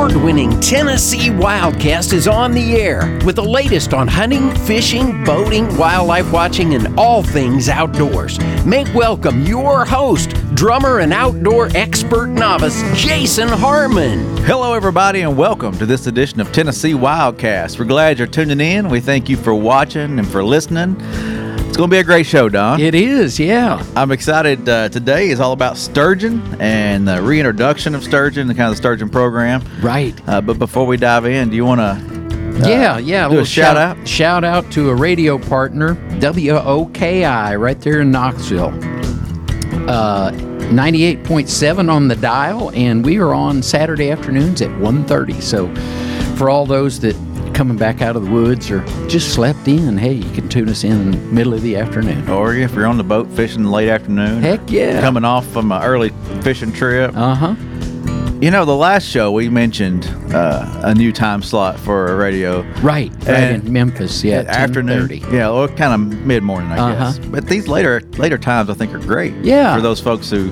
award winning Tennessee Wildcast is on the air with the latest on hunting, fishing, boating, wildlife watching, and all things outdoors. Make welcome your host, drummer and outdoor expert novice, Jason Harmon. Hello, everybody, and welcome to this edition of Tennessee Wildcast. We're glad you're tuning in. We thank you for watching and for listening. It's going to be a great show, Don. It is, yeah. I'm excited. Uh, today is all about sturgeon and the reintroduction of sturgeon, the kind of sturgeon program. Right. Uh, but before we dive in, do you want to? yeah, yeah. do a shout out? Shout out to a radio partner, WOKI, right there in Knoxville. Uh, 98.7 on the dial, and we are on Saturday afternoons at 1.30. So for all those that coming back out of the woods or just slept in, hey, you can tune us in, in the middle of the afternoon. Or if you're on the boat fishing late afternoon, Heck yeah. coming off from an early fishing trip. Uh huh. You know, the last show we mentioned uh, a new time slot for a radio Right, right And- in Memphis, yeah, afternoon. 10:30. Yeah, well, kind of mid morning, I Uh-huh. guess. But these later later times, I think, are great. Yeah. For those folks who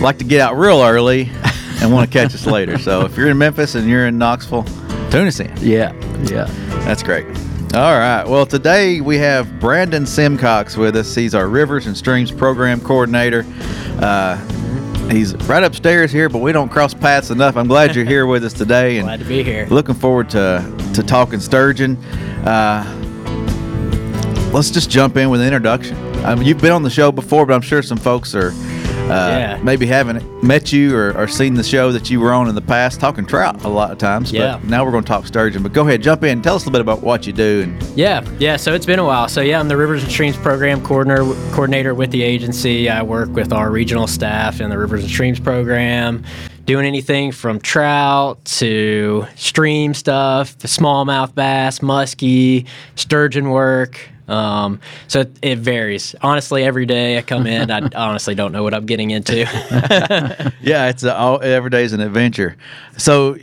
like to get out real early and want to catch us later. So if you're in Memphis and you're in Knoxville, tune us in. Yeah, yeah. That's great. All right. Well, today we have Brandon Simcox with us. He's our Rivers and Streams Program Coordinator. Uh, he's right upstairs here, but we don't cross paths enough. I'm glad you're here with us today. And Glad to be here. Looking forward to to talking sturgeon. Uh, let's just jump in with an introduction. I mean, you've been on the show before, but I'm sure some folks are Uh, yeah. maybe haven't met you or, or seen the show that you were on in the past, talking trout a lot of times. Yeah. But now we're going to talk sturgeon. But go ahead, jump in. Tell us a little bit about what you do. And Yeah, yeah. So it's been a while. So yeah, I'm the Rivers and Streams program coordinator coordinator with the agency. I work with our regional staff in the Rivers and Streams program, doing anything from trout to stream stuff, smallmouth bass, muskie, sturgeon work. Um, so it, it varies. Honestly, every day I come in, I honestly don't know what I'm getting into. yeah, it's a, all, every day is an adventure. So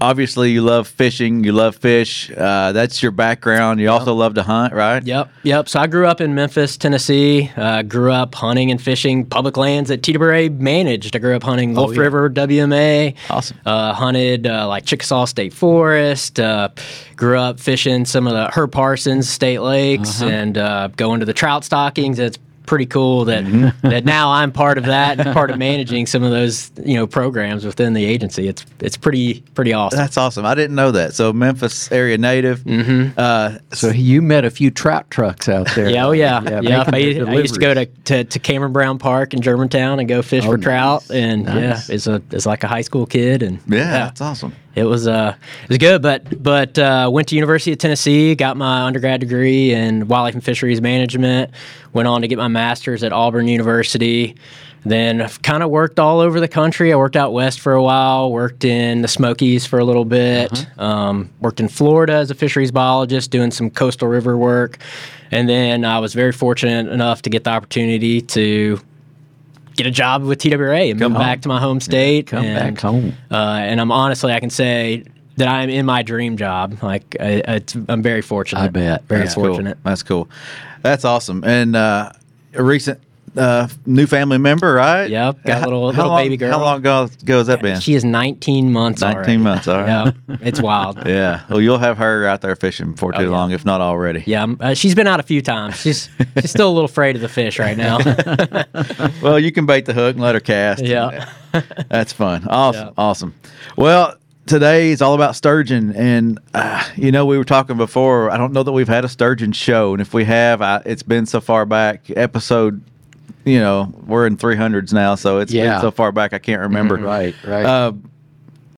obviously you love fishing, you love fish. Uh, that's your background. You also love to hunt, right? Yep, yep. So I grew up in Memphis, Tennessee. Uh, grew up hunting and fishing public lands that TWA managed. I grew up hunting Wolf yeah. River, WMA. Awesome. Uh, hunted uh, like Chickasaw State Forest. Uh, grew up fishing some of the Herb Parsons State Lakes and uh, going to the trout stockings. It's pretty cool that that now I'm part of that and part of managing some of those you know programs within the agency. It's it's pretty pretty awesome. That's awesome. I didn't know that. So Memphis area native. Mm-hmm. Uh, So you met a few trout trucks out there. Yeah, oh yeah, yeah. making I, used, I used to go to, to, to Cameron Brown Park in Germantown and go fish Oh, for nice. trout, and Nice. yeah, it's a it's like a high school kid, and yeah, that's awesome. It was uh it was good, but but uh, went to University of Tennessee, got my undergrad degree in wildlife and fisheries management, went on to get my master's at Auburn University. Then kind of worked all over the country. I worked out west for a while, worked in the Smokies for a little bit, um, worked in Florida as a fisheries biologist, doing some coastal river work. And then I was very fortunate enough to get the opportunity to get a job with TWA and move back to my home state. Come and, back home. uh, and I'm honestly, I can say that I'm in my dream job. Like I, it's, I'm very fortunate. I bet. Very That's cool. fortunate. That's cool. That's awesome. And uh, a recent uh, new family member, right? Yep, got a little- How little long- baby girl. How long ago, ago has that been? She is 19 months. 19 already. months, all right. Yeah, it's wild. yeah. Well, you'll have her out there fishing before too Oh, yeah. long, if not already. Yeah, uh, she's been out a few times. She's she's still a little afraid of the fish right now. Well, you can bait the hook and let her cast. yeah. That's fun. Awesome. Yeah. Awesome. Well, today is all about sturgeon. And, uh, you know, we were talking before. I don't know that we've had a sturgeon show. And if we have, I, it's been so far back. Episode, you know, we're in 300s now. So it's Yeah. been so far back, I can't remember. Right, right. Uh,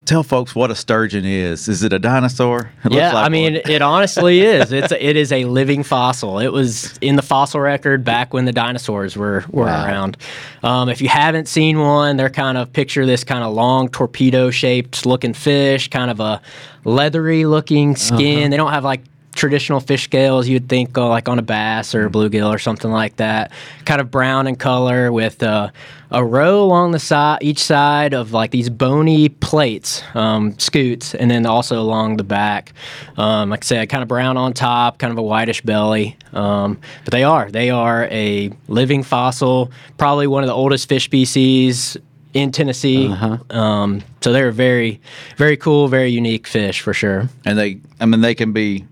tell folks what a sturgeon is. Is it a dinosaur? It looks Yeah, like I mean, it honestly is. It's a, it is a living fossil. It was in the fossil record back when the dinosaurs were were Wow. around. Um, if you haven't seen one, they're kind of picture this kind of long torpedo shaped looking fish, kind of a leathery looking skin. Uh-huh. They don't have like traditional fish scales you'd think uh, like on a bass or a bluegill or something like that kind of brown in color with uh, a row along the side each side of like these bony plates um, scutes and then also along the back um, like i said kind of brown on top kind of a whitish belly um, but they are they are a living fossil probably one of the oldest fish species in Tennessee. Uh-huh. Um, so they're very, very cool, very unique fish for sure. And they, I mean, they can be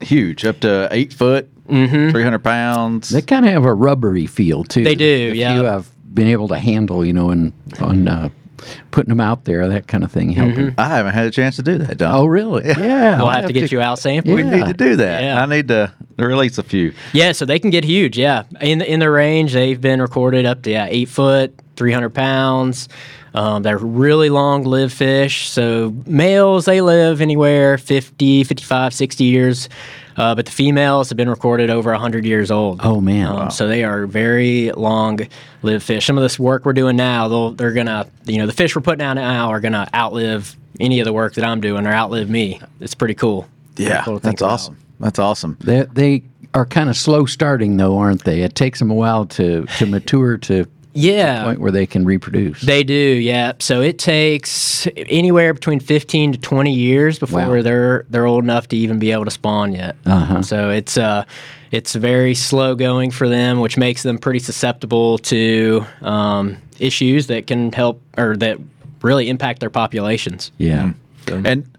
huge, up to eight foot, Mm-hmm. 300 pounds. They kind of have a rubbery feel too. They do, If yeah. You have been able to handle, you know, and on uh, putting them out there, that kind of thing. Helping. I haven't had a chance to do that, Don. Oh, really? Yeah. We'll I'll have to get you out sampling. we need to do that. Yeah. I need to release a few. Yeah, so they can get huge. Yeah, in the, in the range, they've been recorded up to yeah eight foot, three hundred pounds. Um, they're really long lived fish. So males, they live anywhere 50, 55, 60 years. Uh, but the females have been recorded over 100 years old. Oh, man. Um, Wow. So they are very long lived fish. Some of this work we're doing now, they'll, they're going to, you know, the fish we're putting out now are going to outlive any of the work that I'm doing or outlive me. It's pretty cool. Pretty Yeah, cool that's about. awesome. That's awesome. They, they are kind of slow starting, though, aren't they? It takes them a while to, to mature to Yeah. the point where they can reproduce. They do, yeah. So it takes anywhere between 15 to 20 years before Wow. they're they're old enough to even be able to spawn yet. Uh-huh. So it's uh it's very slow going for them, which makes them pretty susceptible to um, issues that can help or that really impact their populations. yeah. And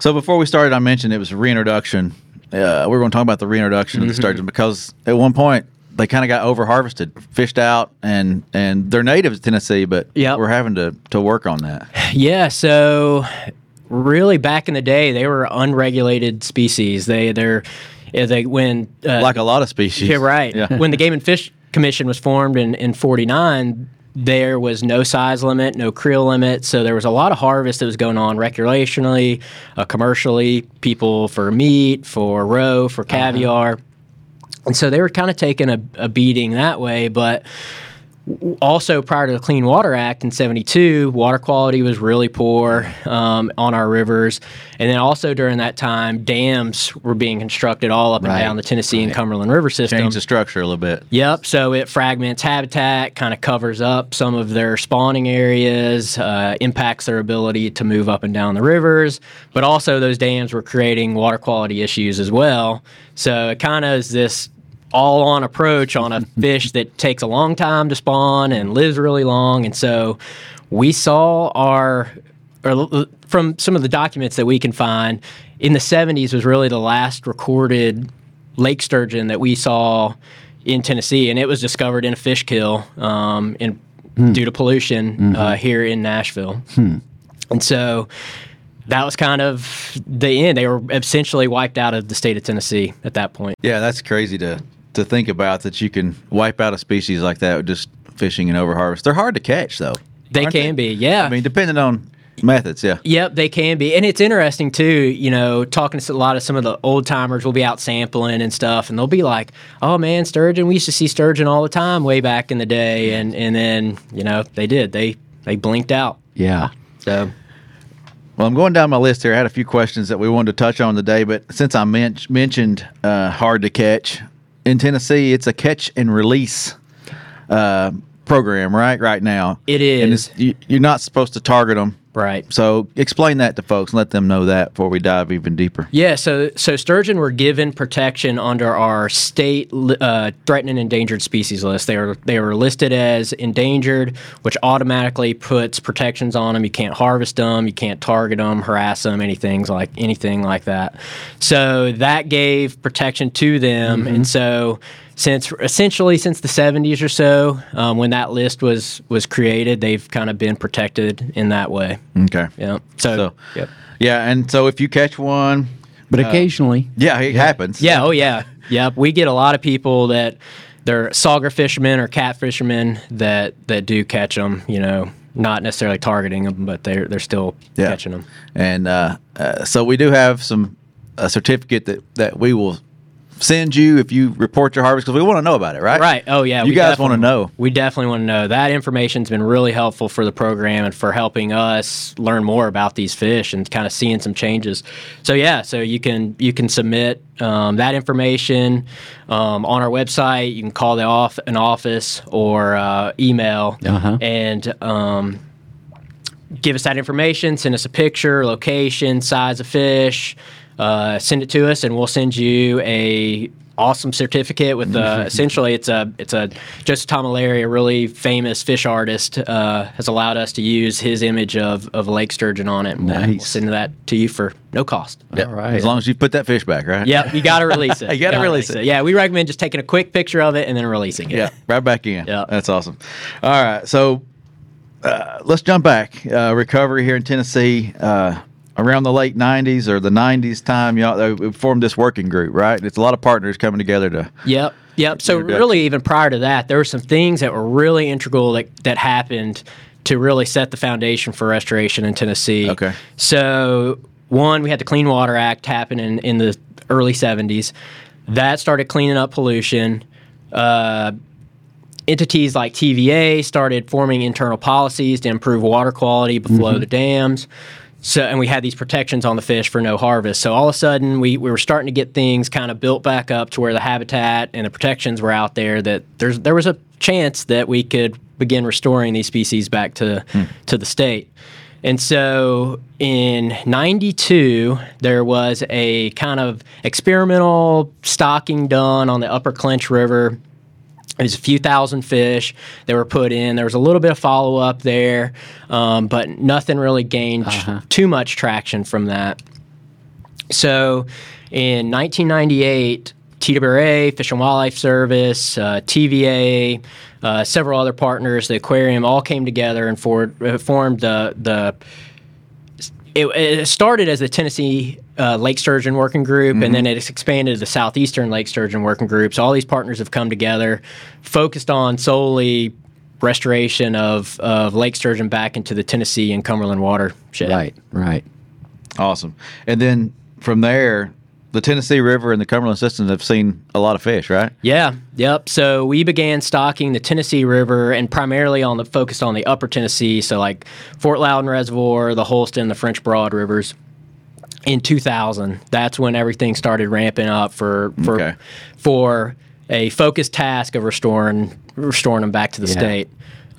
so before we started, I mentioned it was reintroduction. Uh, We're going to talk about the reintroduction Mm-hmm. of the sturgeon because at one point they kind of got over harvested, fished out, and and they're native to Tennessee, but Yep. we're having to to work on that. Yeah, so really back in the day, they were unregulated species. They they're they when uh, Like a lot of species. Yeah, right. Yeah. when the Game and Fish Commission was formed in, in 49, there was no size limit, no creel limit. So there was a lot of harvest that was going on recreationally, uh, commercially, people for meat, for roe, for caviar. And so they were kind of taking a, a beating that way. But also prior to the Clean Water Act in 72, water quality was really poor um, on our rivers. And then also during that time, dams were being constructed all up Right. and down the Tennessee and Cumberland River system. Change the structure a little bit. Yep. So it fragments habitat, kind of covers up some of their spawning areas, uh, impacts their ability to move up and down the rivers. But also, those dams were creating water quality issues as well. So it kind of is this all on approach on a fish that takes a long time to spawn and lives really long. And so we saw our or from some of the documents that we can find in the 70s was really the last recorded lake sturgeon that we saw in Tennessee, and it was discovered in a fish kill um, in, due to pollution uh, here in Nashville. And so that was kind of the end. They were essentially wiped out of the state of Tennessee at that point. Yeah, that's crazy to to think about that you can wipe out a species like that with just fishing and overharvest. They're hard to catch though. They can be, yeah. I mean, depending on methods, yeah. Yep, they can be. And it's interesting too, you know, talking to a lot of some of the old timers will be out sampling and stuff and they'll be like, "Oh man, sturgeon, we used to see sturgeon all the time way back in the day." And and then, you know, they did. They they blinked out. Yeah. So, Well, I'm going down my list here. I had a few questions that we wanted to touch on today, but since I men- mentioned uh, hard to catch in Tennessee, it's a catch and release uh, program, right? Right now, It And it's, you, you're not supposed to target them. Right. So explain that to folks and let them know that before we dive even deeper. Yeah, so so sturgeon were given protection under our state uh, threatened and endangered species list. They were they were listed as endangered, which automatically puts protections on them. You can't harvest them, you can't target them, harass them, anything like anything like that. So that gave protection to them, and so since essentially since the 70s or so, um, when that list was was created, they've kind of been protected in that way. Okay. Yeah. So, So, yep. yeah, and so if you catch one, But occasionally, yeah, it happens. Yeah, oh yeah. Yep. We get a lot of people that they're sauger fishermen or cat fishermen that that do catch them, you know, not necessarily targeting them, but they're they're still Yeah. catching them. And uh, uh, so we do have some a certificate that that we will send you if you report your harvest because we want to know about it, right? Right. Oh yeah. You we guys want to know. We definitely want to know. That information's been really helpful for the program and for helping us learn more about these fish and kind of seeing some changes. So yeah, so you can you can submit um, that information um, on our website. You can call the off an office or uh, email Uh-huh. and. Um, give us that information, send us a picture, location, size of fish, uh, send it to us, and we'll send you a awesome certificate with uh, essentially it's a it's a Joseph Tomelleri, a really famous fish artist, uh, has allowed us to use his image of, of lake sturgeon on it. And we'll- We'll Nice. send that to you for no cost. All right. As long as you put that fish back, right? Yeah, you got to release it. You gotta release it. Yeah, we recommend just taking a quick picture of it and then releasing it. Yeah, right back in. Yeah. That's awesome. All right. So uh, let's jump back. Uh, recovery here in Tennessee. Around the late 90s or the 90s time, y'all formed this working group, right? It's a lot of partners coming together to. Yep. Yep. So really, even prior to that, there were some things that were really integral that, that happened to really set the foundation for restoration in Tennessee. Okay. So one, we had the Clean Water Act happen in, in the early '70s. That started cleaning up pollution. Uh, entities like TVA started forming internal policies to improve water quality below the dams. So, and we had these protections on the fish for no harvest. So all of a sudden, we, we were starting to get things kind of built back up to where the habitat and the protections were out there. That there's there was a chance that we could begin restoring these species back to hmm. to the state. And so in 92, there was a kind of experimental stocking done on the Upper Clinch River. It was a few thousand fish that were put in. There was a little bit of follow up there, um, but nothing really gained tr- too much traction from that. So in 1998, TWRA, Fish and Wildlife Service, uh, TVA, uh, several other partners, the aquarium, all came together and for, uh, formed the the. It, it started as the Tennessee uh, Lake Sturgeon Working Group, and then it's expanded to the Southeastern Lake Sturgeon Working Group. So all these partners have come together, focused on solely restoration of, of lake sturgeon back into the Tennessee and Cumberland watershed. Right, right. Awesome. And then from there, the Tennessee River and the Cumberland systems have seen a lot of fish, right? Yeah, yep. So we began stocking the Tennessee River and primarily on the focused on the upper Tennessee, so like Fort Loudoun Reservoir, the Holston, the French Broad rivers. In 2000, that's when everything started ramping up for for Okay. for a focused task of restoring restoring them back to the Yeah. state.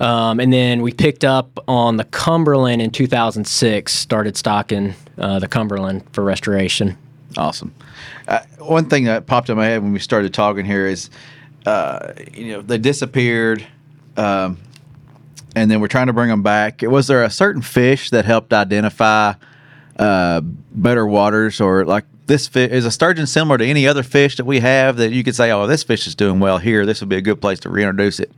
Um, and then we picked up on the Cumberland in 2006, started stocking uh, the Cumberland for restoration. Awesome. Uh, one thing that popped in my head when we started talking here is, uh, you know, they disappeared, um, and then we're trying to bring them back. Was there a certain fish that helped identify uh, better waters, or like this fish is a sturgeon similar to any other fish that we have that you could say, oh, this fish is doing well here. This would be a good place to reintroduce it.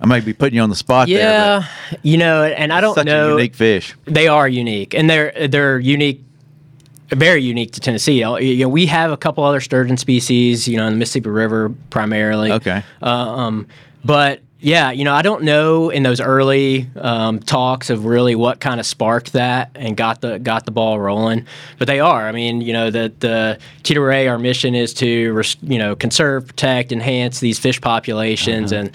I may be putting you on the spot there. Yeah, you know, and I don't such know. a unique fish. They are unique, and they're they're unique, very unique to Tennessee. You know, we have a couple other sturgeon species, you know, in the Mississippi River primarily. Okay. Uh, um, but yeah, you know, I don't know in those early um, talks of really what kind of sparked that and got the got the ball rolling. But they are. I mean, you know, the the TWA, our mission is to you know conserve, protect, enhance these fish populations and.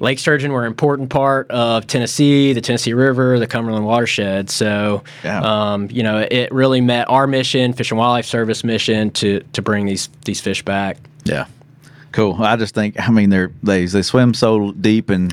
Lake sturgeon were an important part of Tennessee, the Tennessee River, the Cumberland watershed. So, Yeah. um, you know, it really met our mission, Fish and Wildlife Service mission, to to bring these these fish back. Yeah. Cool. I just think, I mean, they're they they swim so deep, and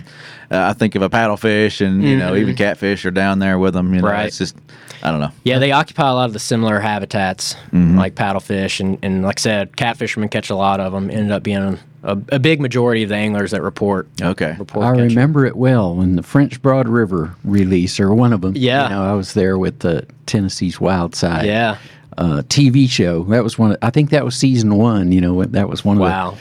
uh, I think of a paddlefish, and you know, even catfish are down there with them. You know, Mm-hmm. Right. it's just, I don't know. Yeah, they occupy a lot of the similar habitats, like paddlefish, and, and like I said, catfishermen catch a lot of them. Ended up being a, a big majority of the anglers that report. Okay. report I catching. remember it well when the French Broad River release, or one of them. Yeah. you know, I was there with the Tennessee's Wild Side. Yeah. uh, TV show. That was one. Of, I think that was season one. You know, that was one of Wow. the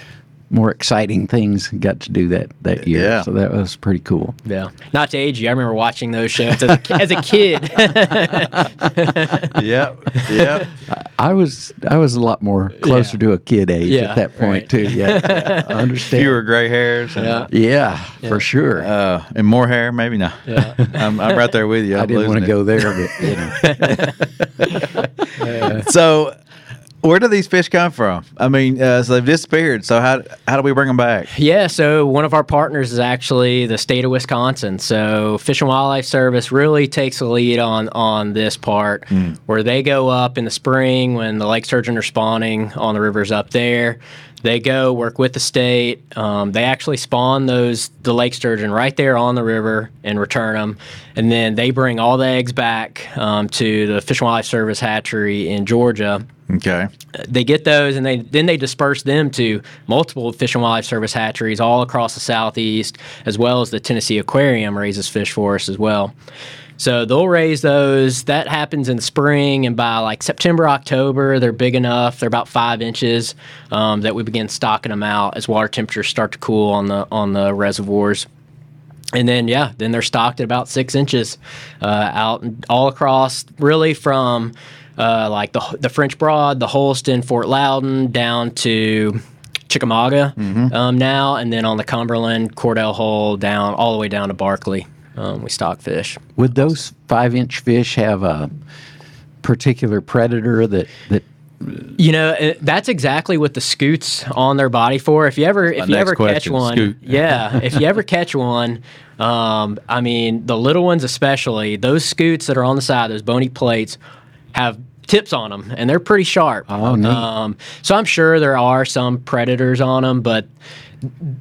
more exciting things. Got to do that that year. Yeah. So that was pretty cool. Yeah. Not to age you, I remember watching those shows as a, as a kid. yep. Yep. I was I was a lot more closer to a kid age Yeah, at that point right. too. Yeah, yeah, I understand. Fewer gray hairs. and, Yeah. yeah, for sure. Uh, and more hair, maybe not. Yeah. I'm, I'm right there with you. I I'm didn't want to go there, but you know. it. So, where do these fish come from? I mean, uh, so they've disappeared. So how how do we bring them back? Yeah, so one of our partners is actually the state of Wisconsin. So Fish and Wildlife Service really takes the lead on on this part, where they go up in the spring when the lake sturgeon are spawning on the rivers up there. They go work with the state. Um, they actually spawn those the lake sturgeon right there on the river and return them, and then they bring all the eggs back um, to the Fish and Wildlife Service hatchery in Georgia. Okay. They get those, and they then they disperse them to multiple Fish and Wildlife Service hatcheries all across the southeast, as well as the Tennessee Aquarium raises fish for us as well. So they'll raise those. That happens in spring, and by like September, October, they're big enough. They're about five inches um, that we begin stocking them out as water temperatures start to cool on the on the reservoirs. And then yeah, then they're stocked at about six inches uh, out and all across, really from uh, like the the French Broad, the Holston, Fort Loudoun, down to Chickamauga um, now, and then on the Cumberland, Cordell Hull, down all the way down to Barkley. Um, we stock fish. Would those five inch fish have a particular predator that, that You know, uh, that's exactly what the scutes on their body for. If you ever, if you next ever catch one, scoot. yeah, if you ever catch one, um, I mean, the little ones especially, those scutes that are on the side, those bony plates, have tips on them, and they're pretty sharp. Oh, neat. Um, so I'm sure there are some predators on them, but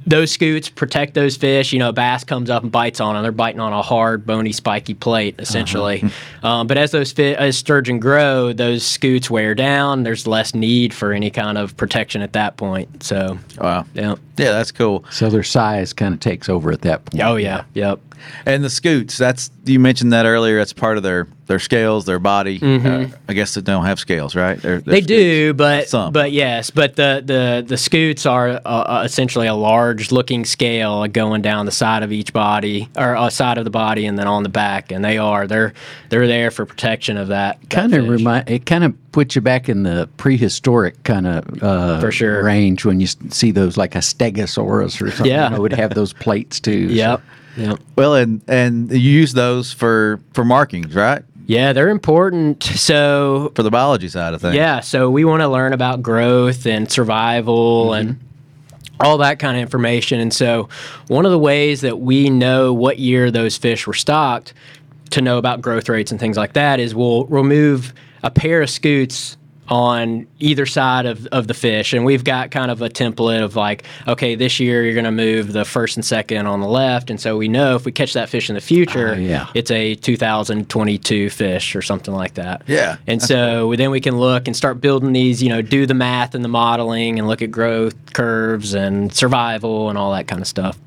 those scutes protect those fish. You know, a bass comes up and bites on them. They're biting on a hard, bony, spiky plate, essentially. um, but as those fi- as sturgeon grow, those scutes wear down. There's less need for any kind of protection at that point. So, Wow. yeah. Yeah, that's cool. so their size kind of takes over at that point? Oh yeah. Yep. And the scutes, that's you mentioned that earlier. That's part of their their scales, their body. Uh, I guess they don't have scales, right? They're, they're Mm-hmm. They scutes. do, but Some. but yes, but the the the scutes are uh, uh, essentially a large looking scale going down the side of each body or uh, side of the body and then on the back, and they are they're they're there for protection of that. that Kind of remind it. Kind of puts you back in the prehistoric kind of uh, For sure. range when you see those like a Stegosaurus or something. Yeah. you know, would have those plates too. so- Yep. Yep. Well, and and you use those for for markings, right? Yeah, they're important. So For the biology side of things. Yeah, so we want to learn about growth and survival mm-hmm. and all that kind of information. And so, one of the ways that we know what year those fish were stocked to know about growth rates and things like that is we'll remove a pair of scutes on either side of, of the fish and we've got kind of a template of like okay this year you're going to move the first and second on the left and so we know if we catch that fish in the future Oh, yeah. it's a 2022 fish or something like that Yeah. and so then we can look and start building these, you know, do the math and the modeling and look at growth curves and survival and all that kind of stuff.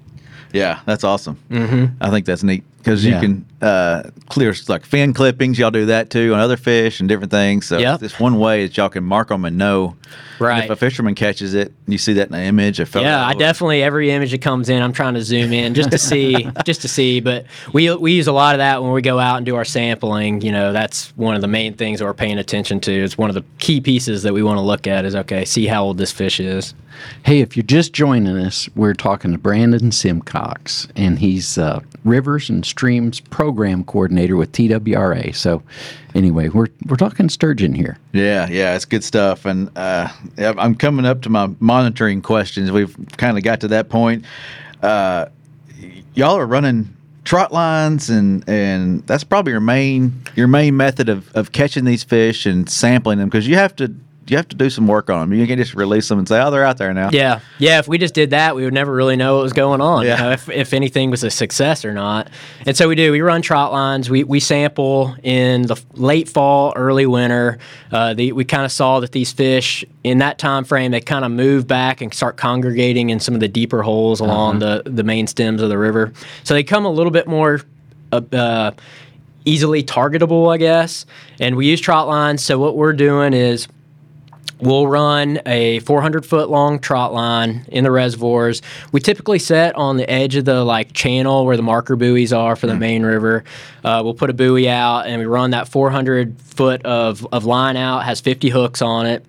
Yeah, that's awesome. Mm-hmm. I think that's neat because Yeah. you can uh, clear like fin clippings. Y'all do that too on other fish and different things. So Yep. it's just one way that y'all can mark them and know. And Right. if a fisherman catches it, you see that in the image. A photo. Yeah, I definitely every image that comes in, I'm trying to zoom in just to see, just to see. But we we use a lot of that when we go out and do our sampling. You know, that's one of the main things that we're paying attention to. It's one of the key pieces that we want to look at. Is okay, see how old this fish is. Hey, if you're just joining us, we're talking to Brandon Simcox, and he's uh, Rivers and Streams Program Coordinator with TWRA. So, anyway, we're we're talking sturgeon here. Yeah, yeah, it's good stuff. And uh, I'm coming up to my monitoring questions. We've kind of got to that point. Uh, y'all are running trot lines, and and that's probably your main your main method of, of catching these fish and sampling them because you have to you have to do some work on them. You can't just release them and say, oh, they're out there now. Yeah, yeah. If we just did that, we would never really know what was going on. Yeah. You know, if, if anything was a success or not. And so we do. We run trot lines. We we sample in the late fall, early winter. Uh, the, we kind of saw that these fish in that time frame they kind of move back and start congregating in some of the deeper holes along the the main stems of the river. So they come a little bit more. Uh, uh, easily targetable, I guess. And we use trot lines. So what we're doing is We'll run a 400 foot long trot line in the reservoirs. We typically set on the edge of the like channel where the marker buoys are for the main river. Uh, we'll put a buoy out and we run that 400 foot of, of line out. Has 50 hooks on it.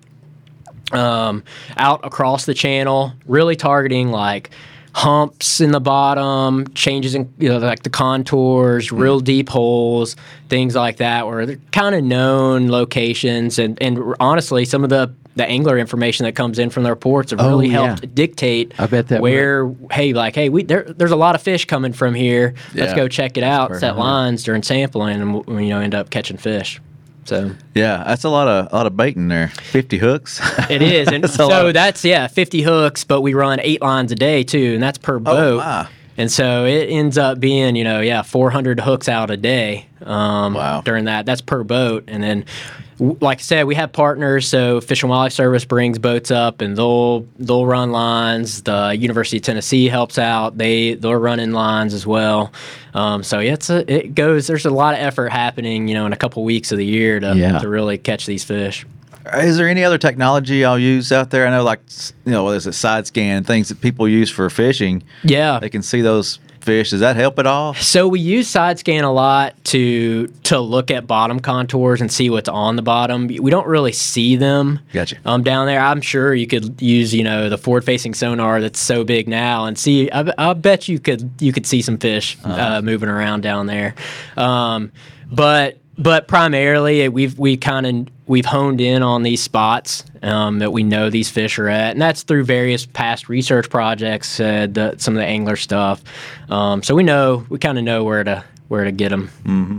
Um, out across the channel, really targeting like humps in the bottom, changes in you know like the contours, mm-hmm. real deep holes, things like that, where they're kind of known locations, and and honestly, some of the the angler information that comes in from the reports have Oh, really yeah. helped dictate I bet that where hey like hey we there, there's a lot of fish coming from here. Let's Yeah. go check it out set lines during sampling and we you know end up catching fish So Yeah, that's a lot of a lot of bait in there. Fifty hooks. it is, and That's so that's yeah, 50 hooks, but we run eight lines a day too, and that's per boat. my. And so it ends up being, you know, yeah, 400 hooks out a day um, Wow. during that. That's per boat. And then, like I said, we have partners. So Fish and Wildlife Service brings boats up, and they'll they'll run lines. The University of Tennessee helps out. They they're running lines as well. Um, so yeah, it's a, it goes. There's a lot of effort happening, you know, in a couple weeks of the year to Yeah. to really catch these fish. Is there any other technology I'll use out there? I know, like you know, there's a side scan things that people use for fishing. Yeah. They can see those fish. Does that help at all? So we use side scan a lot to to look at bottom contours and see what's on the bottom. We don't really see them. Gotcha. Um, down there, I'm sure you could use you know the forward facing sonar that's so big now and see. I, I bet you could you could see some fish uh, moving around down there. Um, but but primarily we've we kind of we've honed in on these spots um, that we know these fish are at, and that's through various past research projects, uh, the, some of the angler stuff. Um, so we know we kind of know where to where to get them. mm-hmm.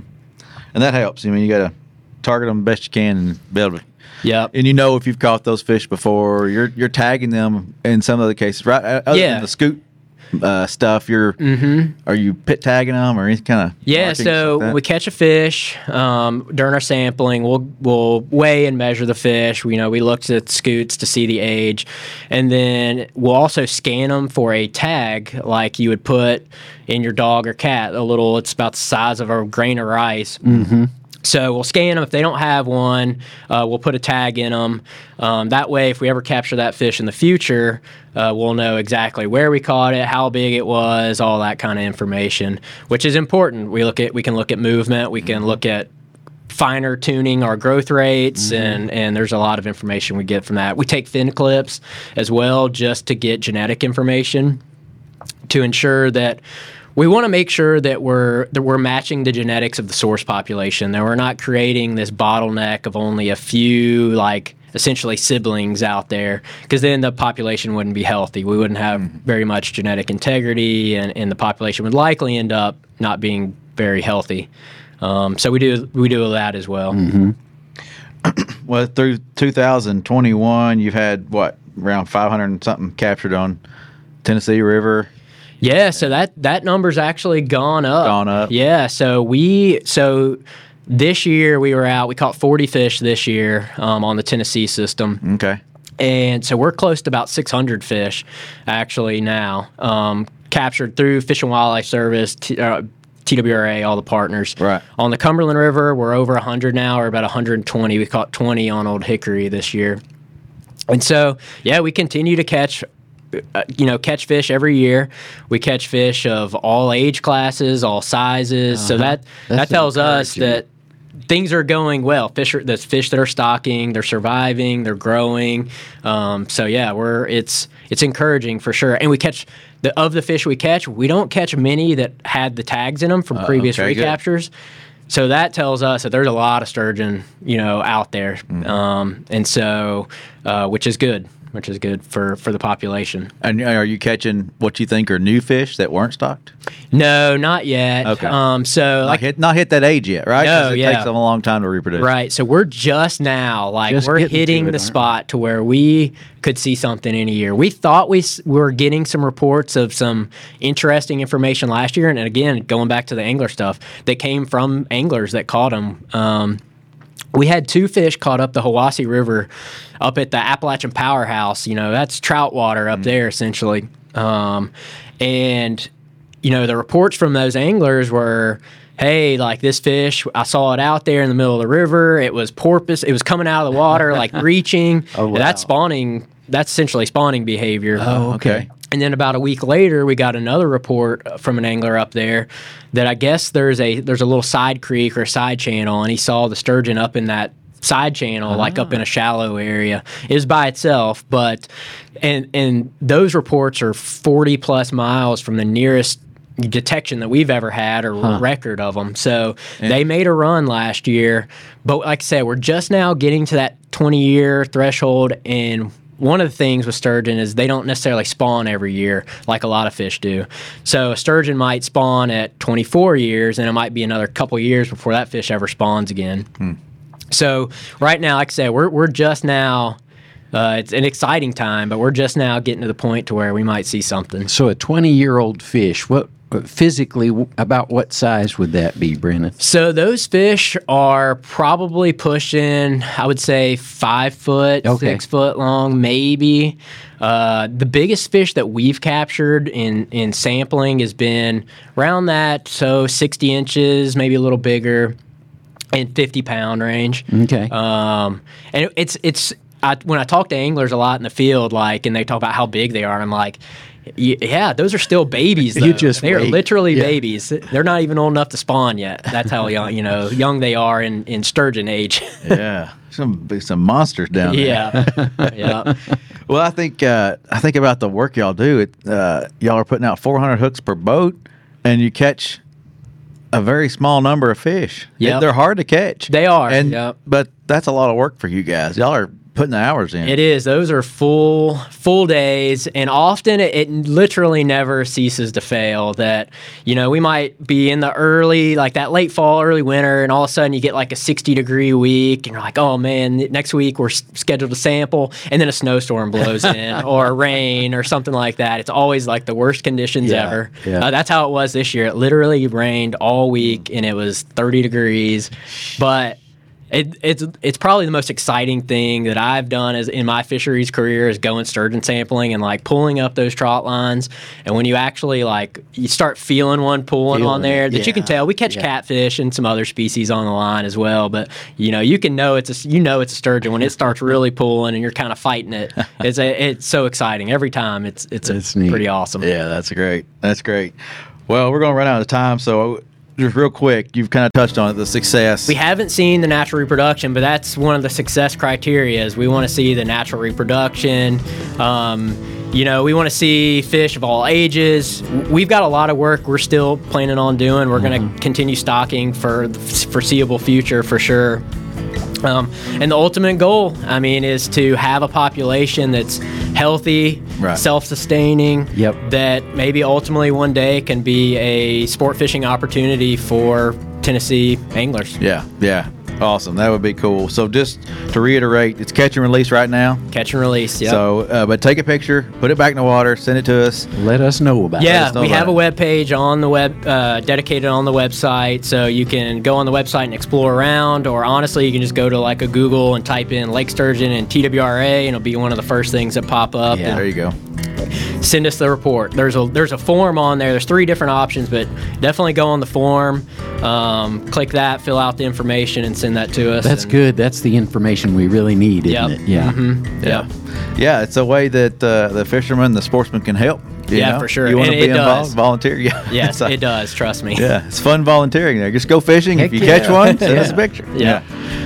And that helps. I mean, you got to target them best you can and be able to. Yep. And you know if you've caught those fish before, you're you're tagging them in some of the cases, right? Other Yeah. than the scute uh, stuff, you're are you pit tagging them or any kind of Yeah, so we catch a fish um, during our sampling. We'll we'll weigh and measure the fish. We, you know, we looked at scutes to see the age, and then we'll also scan them for a tag, like you would put in your dog or cat. A little, it's about the size of a grain of rice. Mm-hmm. So we'll scan them. If they don't have one, uh, we'll put a tag in them. Um, that way, if we ever capture that fish in the future, uh, we'll know exactly where we caught it, how big it was, all that kind of information, which is important. We look at we can look at movement, we can look at finer tuning our growth rates and and there's a lot of information we get from that. We take fin clips as well just to get genetic information to ensure that we want to make sure that we're that we're matching the genetics of the source population that we're not creating this bottleneck of only a few like essentially siblings out there because then the population wouldn't be healthy. We wouldn't have very much genetic integrity and, and the population would likely end up not being very healthy. Um, so we do we do that as well. Well through 2021, you've had what around 500 and something captured on Tennessee River. Yeah, so that that number's actually gone up. Gone up. Yeah, so we so this year we were out. We caught 40 fish this year um, on the Tennessee system, Okay. and so we're close to about 600 fish actually now um, captured through Fish and Wildlife Service. T- uh, TWRA, all the partners. Right. On the Cumberland River, we're over 100 now, or about 120. We caught 20 on Old Hickory this year. And so, yeah, we continue to catch, uh, you know, catch fish every year. We catch fish of all age classes, all sizes. So that that tells us that things are going well. Fish are there's fish that are stocking, they're surviving, they're growing. Um, so yeah, we're it's it's encouraging for sure. And we catch the of the fish we catch, we don't catch many that had the tags in them from previous okay, good. recaptures. So that tells us that there's a lot of sturgeon, you know, out there, Mm-hmm. um, and so uh, which is good, which is good for for the population. And are you catching what you think are new fish that weren't stocked? No, not yet. Okay. Um, so Not like hit, not hit that age yet, right? No, it yeah. takes them a long time to reproduce. Right. So we're just now, like, Just we're hitting it, the aren't we? spot to where we could see something in a year. We thought we, s- we were getting some reports of some interesting information last year. And again, going back to the angler stuff, that came from anglers that caught them. Um, we had two fish caught up the Hiwassee River up at the Appalachian Powerhouse. You know, that's trout water up there essentially. Um, and, you know, the reports from those anglers were, hey, like this fish, I saw it out there in the middle of the river. It was porpoise. It was coming out of the water, like reaching. Oh, And that's spawning. That's essentially spawning behavior. Oh, Okay. And then about a week later, we got another report uh, from an angler up there that I guess there's a there's a little side creek or side channel, and he saw the sturgeon up in that side channel, like up in a ah. shallow area. It was by itself, but and and those reports are 40 plus miles from the nearest detection that we've ever had or record of them. So they made a run last year, but like I said, we're just now getting to that 20 year threshold and one of the things with sturgeon is they don't necessarily spawn every year like a lot of fish do. So a sturgeon might spawn at 24 years and it might be another couple years before that fish ever spawns again. So right now, like I said, we're we're just now. Uh, it's an exciting time, but we're just now getting to the point to where we might see something. So a 20 year old fish, what physically about what size would that be, Brandon? So those fish are probably pushing, I would say, five foot, Okay. six foot long, maybe. Uh, the biggest fish that we've captured in in sampling has been around that, so sixty inches, maybe a little bigger, and fifty pound range. Okay. Um, and it's it's I, when I talk to anglers a lot in the field, like, and they talk about how big they are, and I'm like, "Y- yeah, those are still babies. You just they are literally Yeah. babies. They're not even old enough to spawn yet. That's how young you know young they are in, in sturgeon age. yeah, some some monsters down there. yeah, yeah. Well, I think uh, I think about the work y'all do. It uh, y'all are putting out 400 hooks per boat, and you catch a very small number of fish. Yeah, they're hard to catch. They are, and yep. but that's a lot of work for you guys. Y'all are putting the hours in. It is. Those are full full days, and often it, it literally never ceases to fail. That you know we might be in the early, like that late fall, early winter, and all of a sudden you get like a sixty degree week, and you're like, oh man, next week we're s- scheduled to sample, and then a snowstorm blows in, or rain, or something like that. It's always like the worst conditions Yeah, ever. yeah. Uh, that's how it was this year. It literally rained all week, and it was thirty degrees, but it, it's it's probably the most exciting thing that I've done as in my fisheries career is going sturgeon sampling and like pulling up those trot lines. And when you actually like you start feeling one pulling on there it, that you can tell. We catch yeah. catfish and some other species on the line as well, but you know you can know it's a you know it's a sturgeon when it starts really pulling and you're kind of fighting it. It's a, it's so exciting every time. It's it's, It's a, pretty awesome. Yeah, that's great. That's great. Well, we're going to run out of time, so just real quick, you've kind of touched on it, the success. We haven't seen the natural reproduction, but that's one of the success criteria. Is we want to see the natural reproduction. Um, you know, we want to see fish of all ages. We've got a lot of work we're still planning on doing. We're going to continue stocking for the foreseeable future for sure. Um, and the ultimate goal, I mean, is to have a population that's healthy, Right. self-sustaining. Yep. That maybe ultimately one day can be a sport fishing opportunity for Tennessee anglers. yeah, yeah. Awesome. That would be cool. So just to reiterate, it's catch and release right now. Catch and release. Yeah. So, uh, but take a picture, put it back in the water, send it to us. Let us know about it. yeah, we about have a web page on the web, uh, dedicated on the website, so you can go on the website and explore around. Or honestly, you can just go to like a Google and type in Lake Sturgeon and TWRA, and it'll be one of the first things that pop up. Yeah. There you go. And send us the report. There's a there's a form on there. There's three different options, but definitely go on the form, um, click that, fill out the information, and send that to us. That's and- good. That's the information we really need, isn't Yep. it? Yeah. Mhm. Yeah. Yeah, it's a way that uh, the fishermen, the sportsmen can help. you Yeah, know? for sure. You want to be it involved, does. volunteer? Yeah. Yes, It's a- it does. Trust me. Yeah, it's fun volunteering there. Just go fishing. if you yeah. catch one, send us a picture. Yeah.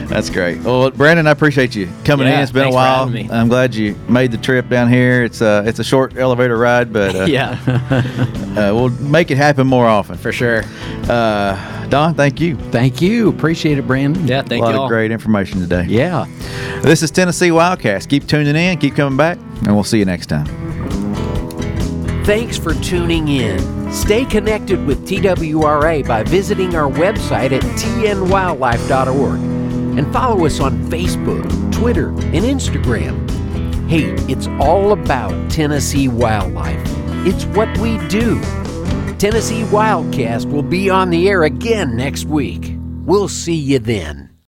That's great. Well, Brandon, I appreciate you coming Yeah, in. It's been a thanks for while. me. I'm glad you made the trip down here. It's a it's a short elevator ride, but uh, yeah, uh, we'll make it happen more often. for sure. Uh, Don, thank you. Thank you. Appreciate it, Brandon. Yeah, thank you. a lot you all. of great information today. Yeah. This is Tennessee Wildcast. Keep tuning in, keep coming back, and we'll see you next time. Thanks for tuning in. Stay connected with TWRA by visiting our website at tnwildlife.org and follow us on Facebook, Twitter, and Instagram. Hey, it's all about Tennessee wildlife. It's what we do. Tennessee Wildcast will be on the air again next week. We'll see you then.